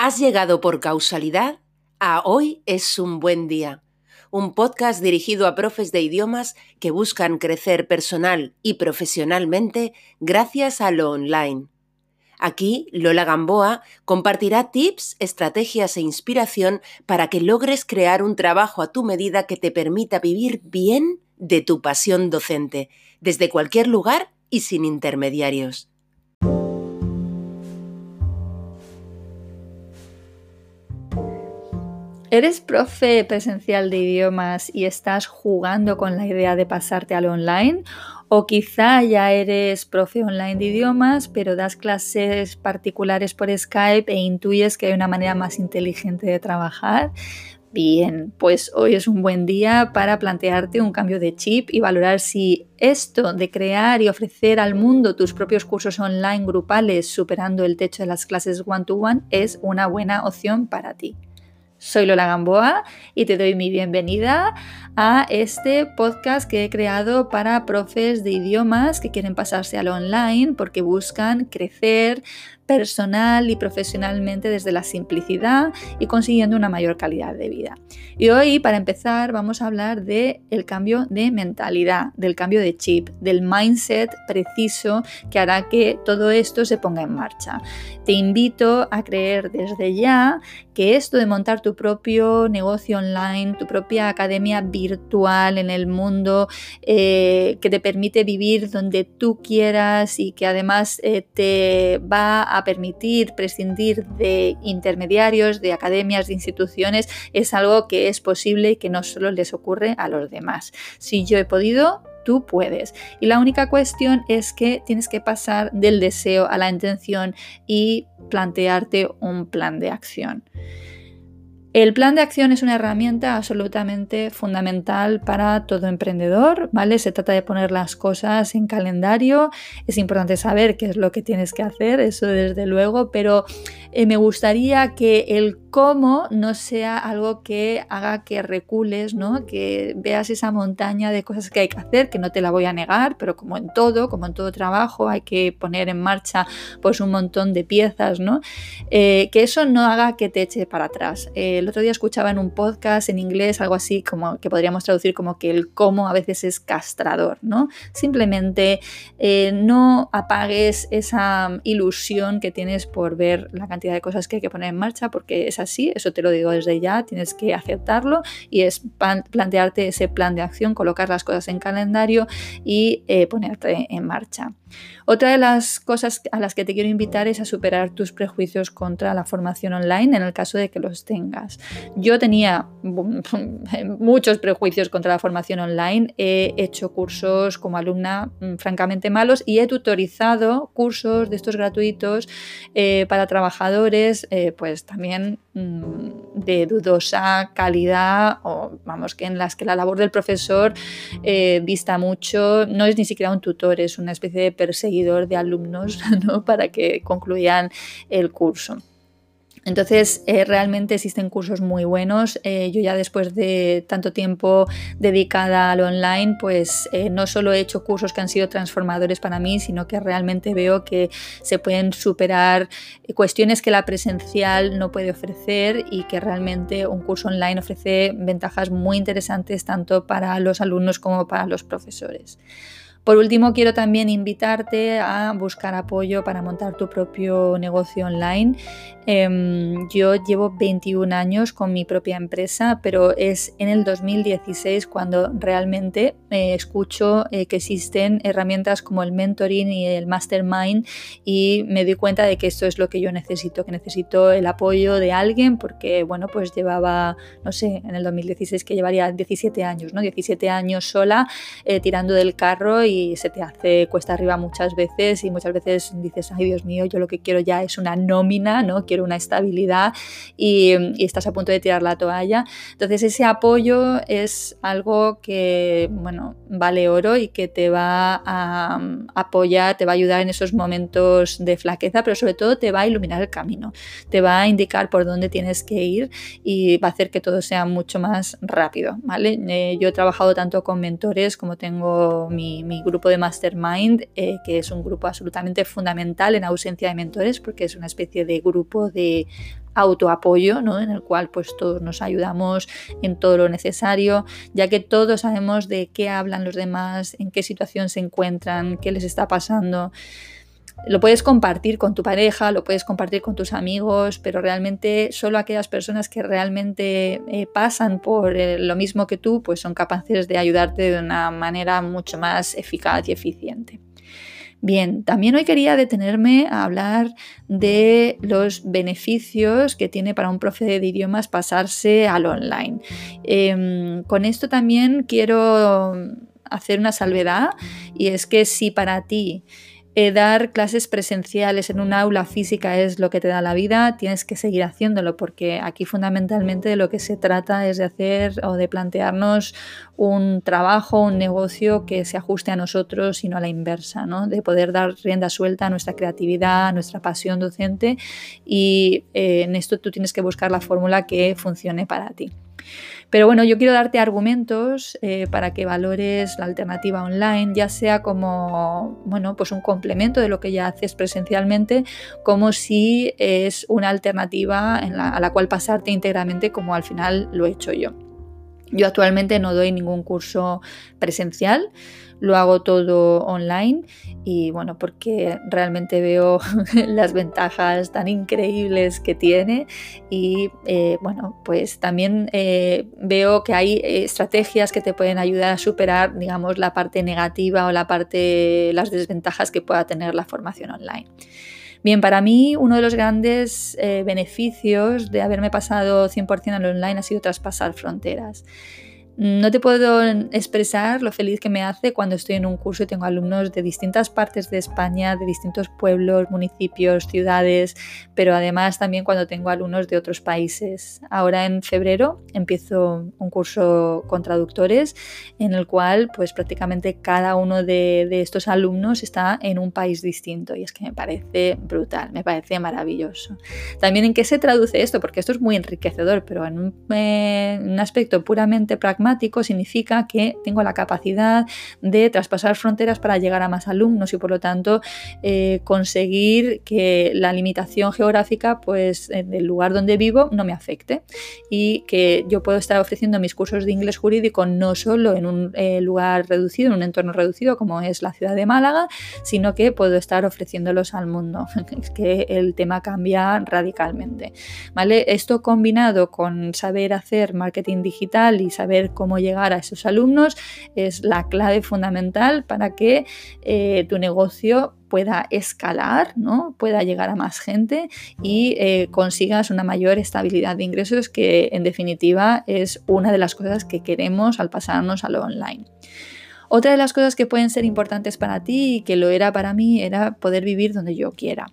Has llegado por causalidad a Hoy es un buen día, un podcast dirigido a profes de idiomas que buscan crecer personal y profesionalmente gracias a lo online. Aquí, Lola Gamboa compartirá tips, estrategias e inspiración para que logres crear un trabajo a tu medida que te permita vivir bien de tu pasión docente, desde cualquier lugar y sin intermediarios. ¿Eres profe presencial de idiomas y estás jugando con la idea de pasarte al online? O quizá ya eres profe online de idiomas, pero das clases particulares por Skype e intuyes que hay una manera más inteligente de trabajar. Bien, pues hoy es un buen día para plantearte un cambio de chip y valorar si esto de crear y ofrecer al mundo tus propios cursos online grupales superando el techo de las clases one-to-one -one es una buena opción para ti. Soy Lola Gamboa y te doy mi bienvenida a este podcast que he creado para profes de idiomas que quieren pasarse al online porque buscan crecer, personal y profesionalmente desde la simplicidad y consiguiendo una mayor calidad de vida. Y hoy, para empezar, vamos a hablar del el cambio de mentalidad, del cambio de chip, del mindset preciso que hará que todo esto se ponga en marcha. Te invito a creer desde ya que esto de montar tu propio negocio online, tu propia academia virtual en el mundo, eh, que te permite vivir donde tú quieras y que además eh, te va a permitir prescindir de intermediarios, de academias, de instituciones, es algo que es posible y que no solo les ocurre a los demás. Si yo he podido, tú puedes. Y la única cuestión es que tienes que pasar del deseo a la intención y plantearte un plan de acción. El plan de acción es una herramienta absolutamente fundamental para todo emprendedor, ¿vale? Se trata de poner las cosas en calendario, es importante saber qué es lo que tienes que hacer, eso desde luego, pero eh, me gustaría que el cómo no sea algo que haga que recules, ¿no? Que veas esa montaña de cosas que hay que hacer, que no te la voy a negar, pero como en todo, como en todo trabajo, hay que poner en marcha pues un montón de piezas, ¿no? Eh, que eso no haga que te eche para atrás. Eh, el otro día escuchaba en un podcast en inglés algo así como que podríamos traducir como que el cómo a veces es castrador, ¿no? Simplemente eh, no apagues esa ilusión que tienes por ver la cantidad de cosas que hay que poner en marcha, porque es así, eso te lo digo desde ya, tienes que aceptarlo y es plantearte ese plan de acción, colocar las cosas en calendario y eh, ponerte en marcha. Otra de las cosas a las que te quiero invitar es a superar tus prejuicios contra la formación online en el caso de que los tengas. Yo tenía muchos prejuicios contra la formación online, he hecho cursos como alumna mm, francamente malos y he tutorizado cursos de estos gratuitos eh, para trabajadores, eh, pues también mm, de dudosa calidad o vamos que en las que la labor del profesor eh, vista mucho, no es ni siquiera un tutor, es una especie de perseguidor de alumnos para que concluyan el curso. Entonces, eh, realmente existen cursos muy buenos. Eh, yo ya después de tanto tiempo dedicada al online, pues eh, no solo he hecho cursos que han sido transformadores para mí, sino que realmente veo que se pueden superar cuestiones que la presencial no puede ofrecer y que realmente un curso online ofrece ventajas muy interesantes tanto para los alumnos como para los profesores. Por último, quiero también invitarte a buscar apoyo para montar tu propio negocio online. Em, yo llevo 21 años con mi propia empresa, pero es en el 2016 cuando realmente eh, escucho eh, que existen herramientas como el mentoring y el mastermind y me doy cuenta de que esto es lo que yo necesito, que necesito el apoyo de alguien porque, bueno, pues llevaba, no sé, en el 2016 que llevaría 17 años, ¿no? 17 años sola eh, tirando del carro y se te hace cuesta arriba muchas veces y muchas veces dices, ay Dios mío, yo lo que quiero ya es una nómina, ¿no? Quiero una estabilidad y, estás a punto de tirar la toalla. Entonces ese apoyo es algo que, bueno, vale oro y que te va a apoyar, te va a ayudar en esos momentos de flaqueza, pero sobre todo te va a iluminar el camino, te va a indicar por dónde tienes que ir y va a hacer que todo sea mucho más rápido, ¿vale? Eh, yo he trabajado tanto con mentores como tengo mi, mi grupo de Mastermind, eh, que es un grupo absolutamente fundamental en ausencia de mentores, porque es una especie de grupo de autoapoyo, ¿no? En el cual pues todos nos ayudamos en todo lo necesario, ya que todos sabemos de qué hablan los demás, en qué situación se encuentran, qué les está pasando. Lo puedes compartir con tu pareja, lo puedes compartir con tus amigos, pero realmente solo aquellas personas que realmente eh, pasan por eh, lo mismo que tú, pues son capaces de ayudarte de una manera mucho más eficaz y eficiente. Bien, también hoy quería detenerme a hablar de los beneficios que tiene para un profe de idiomas pasarse al online. Em, con esto también quiero hacer una salvedad y es que si para ti eh, dar clases presenciales en un aula física es lo que te da la vida, tienes que seguir haciéndolo porque aquí fundamentalmente de lo que se trata es de hacer o de plantearnos un trabajo, un negocio que se ajuste a nosotros y no a la inversa, ¿no? de poder dar rienda suelta a nuestra creatividad, a nuestra pasión docente y eh, en esto tú tienes que buscar la fórmula que funcione para ti. Pero bueno, yo quiero darte argumentos eh, para que valores la alternativa online, ya sea como bueno, pues un complemento de lo que ya haces presencialmente, como si es una alternativa a la cual pasarte íntegramente como al final lo he hecho yo. Yo actualmente no doy ningún curso presencial, lo hago todo online y bueno, porque realmente veo las ventajas tan increíbles que tiene y eh, bueno, pues también eh, veo que hay estrategias que te pueden ayudar a superar, digamos, la parte negativa o la parte, las desventajas que pueda tener la formación online. Bien, para mí uno de los grandes eh, beneficios de haberme pasado 100% al online ha sido traspasar fronteras. No te puedo expresar lo feliz que me hace cuando estoy en un curso y tengo alumnos de distintas partes de España, de distintos pueblos, municipios, ciudades, pero además también cuando tengo alumnos de otros países. Ahora en febrero empiezo un curso con traductores en el cual pues prácticamente cada uno de, estos alumnos está en un país distinto y es que me parece brutal, me parece maravilloso. También en qué se traduce esto, porque esto es muy enriquecedor, pero en un, eh, un aspecto puramente pragmático, significa que tengo la capacidad de traspasar fronteras para llegar a más alumnos y por lo tanto eh, conseguir que la limitación geográfica pues del lugar donde vivo no me afecte y que yo puedo estar ofreciendo mis cursos de inglés jurídico no solo en un eh, lugar reducido, en un entorno reducido como es la ciudad de Málaga, sino que puedo estar ofreciéndolos al mundo. es que el tema cambia radicalmente. ¿vale? Esto combinado con saber hacer marketing digital y saber cómo llegar a esos alumnos es la clave fundamental para que eh, tu negocio pueda escalar, ¿no? pueda llegar a más gente y eh, consigas una mayor estabilidad de ingresos que en definitiva es una de las cosas que queremos al pasarnos a lo online. Otra de las cosas que pueden ser importantes para ti y que lo era para mí era poder vivir donde yo quiera.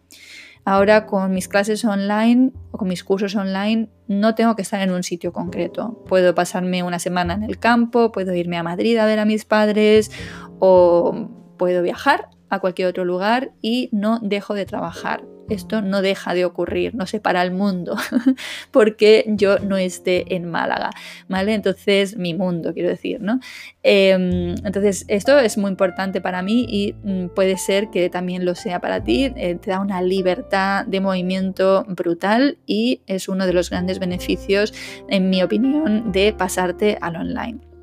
Ahora con mis clases online o con mis cursos online no tengo que estar en un sitio concreto. Puedo pasarme una semana en el campo, puedo irme a Madrid a ver a mis padres o puedo viajar a cualquier otro lugar y no dejo de trabajar esto no deja de ocurrir, no se para el mundo porque yo no esté en Málaga, ¿vale? Entonces, mi mundo, quiero decir, ¿no? Em, entonces, esto es muy importante para mí y mm, puede ser que también lo sea para ti, eh, te da una libertad de movimiento brutal y es uno de los grandes beneficios, en mi opinión, de pasarte al online.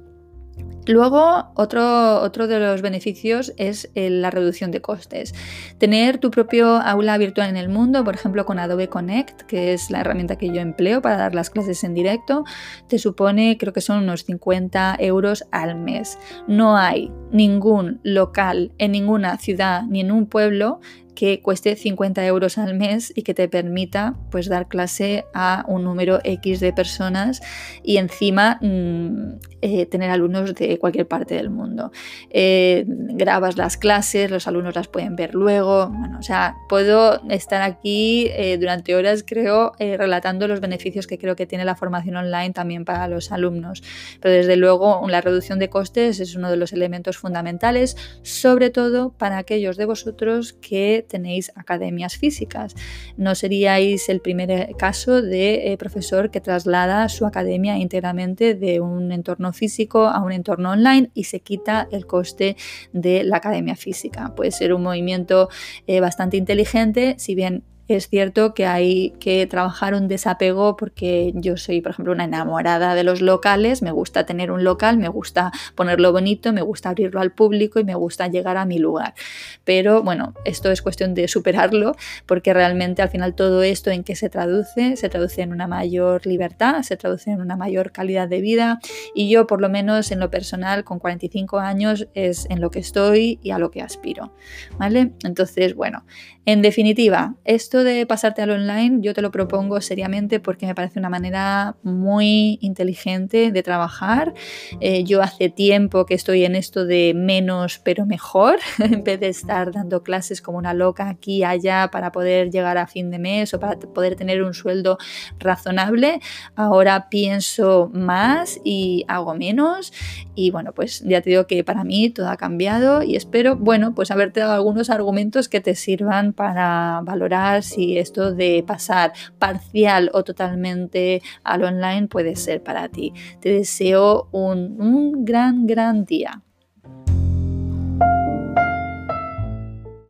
Luego, otro, otro, de los beneficios es eh, la reducción de costes. Tener tu propio aula virtual en el mundo, por ejemplo con Adobe Connect, que es la herramienta que yo empleo para dar las clases en directo, te supone, creo que son unos 50 euros al mes. No hay ningún local en ninguna ciudad ni en un pueblo que cueste 50 euros al mes y que te permita pues dar clase a un número X de personas y encima mm, eh, tener alumnos de cualquier parte del mundo. Eh, grabas las clases, los alumnos las pueden ver luego. Bueno, o sea, puedo estar aquí eh, durante horas, creo, relatando los beneficios que creo que tiene la formación online también para los alumnos. Pero desde luego, la reducción de costes es uno de los elementos fundamentales, sobre todo para aquellos de vosotros que tenéis academias físicas. No seríais el primer caso de profesor que traslada su academia íntegramente de un entorno físico a un entorno online y se quita el coste de la academia física. Puede ser un movimiento eh, bastante inteligente, si bien Es cierto que hay que trabajar un desapego porque yo soy, por ejemplo, una enamorada de los locales, me gusta tener un local, me gusta ponerlo bonito, me gusta abrirlo al público y me gusta llegar a mi lugar. Pero bueno, esto es cuestión de superarlo porque realmente al final todo esto en qué se traduce, se traduce en una mayor libertad, se traduce en una mayor calidad de vida y yo por lo menos en lo personal con 45 años es en lo que estoy y a lo que aspiro, ¿vale? Entonces, bueno, en definitiva, de pasarte al online yo te lo propongo seriamente porque me parece una manera muy inteligente de trabajar. Eh, yo hace tiempo que estoy en esto de menos pero mejor, en vez de estar dando clases como una loca aquí y allá para poder llegar a fin de mes o para poder tener un sueldo razonable. Ahora pienso más y hago menos y bueno, pues ya te digo que para mí todo ha cambiado y espero, bueno, pues haberte dado algunos argumentos que te sirvan para valorar si esto de pasar parcial o totalmente al online puede ser para ti. Te deseo un, un gran, gran día.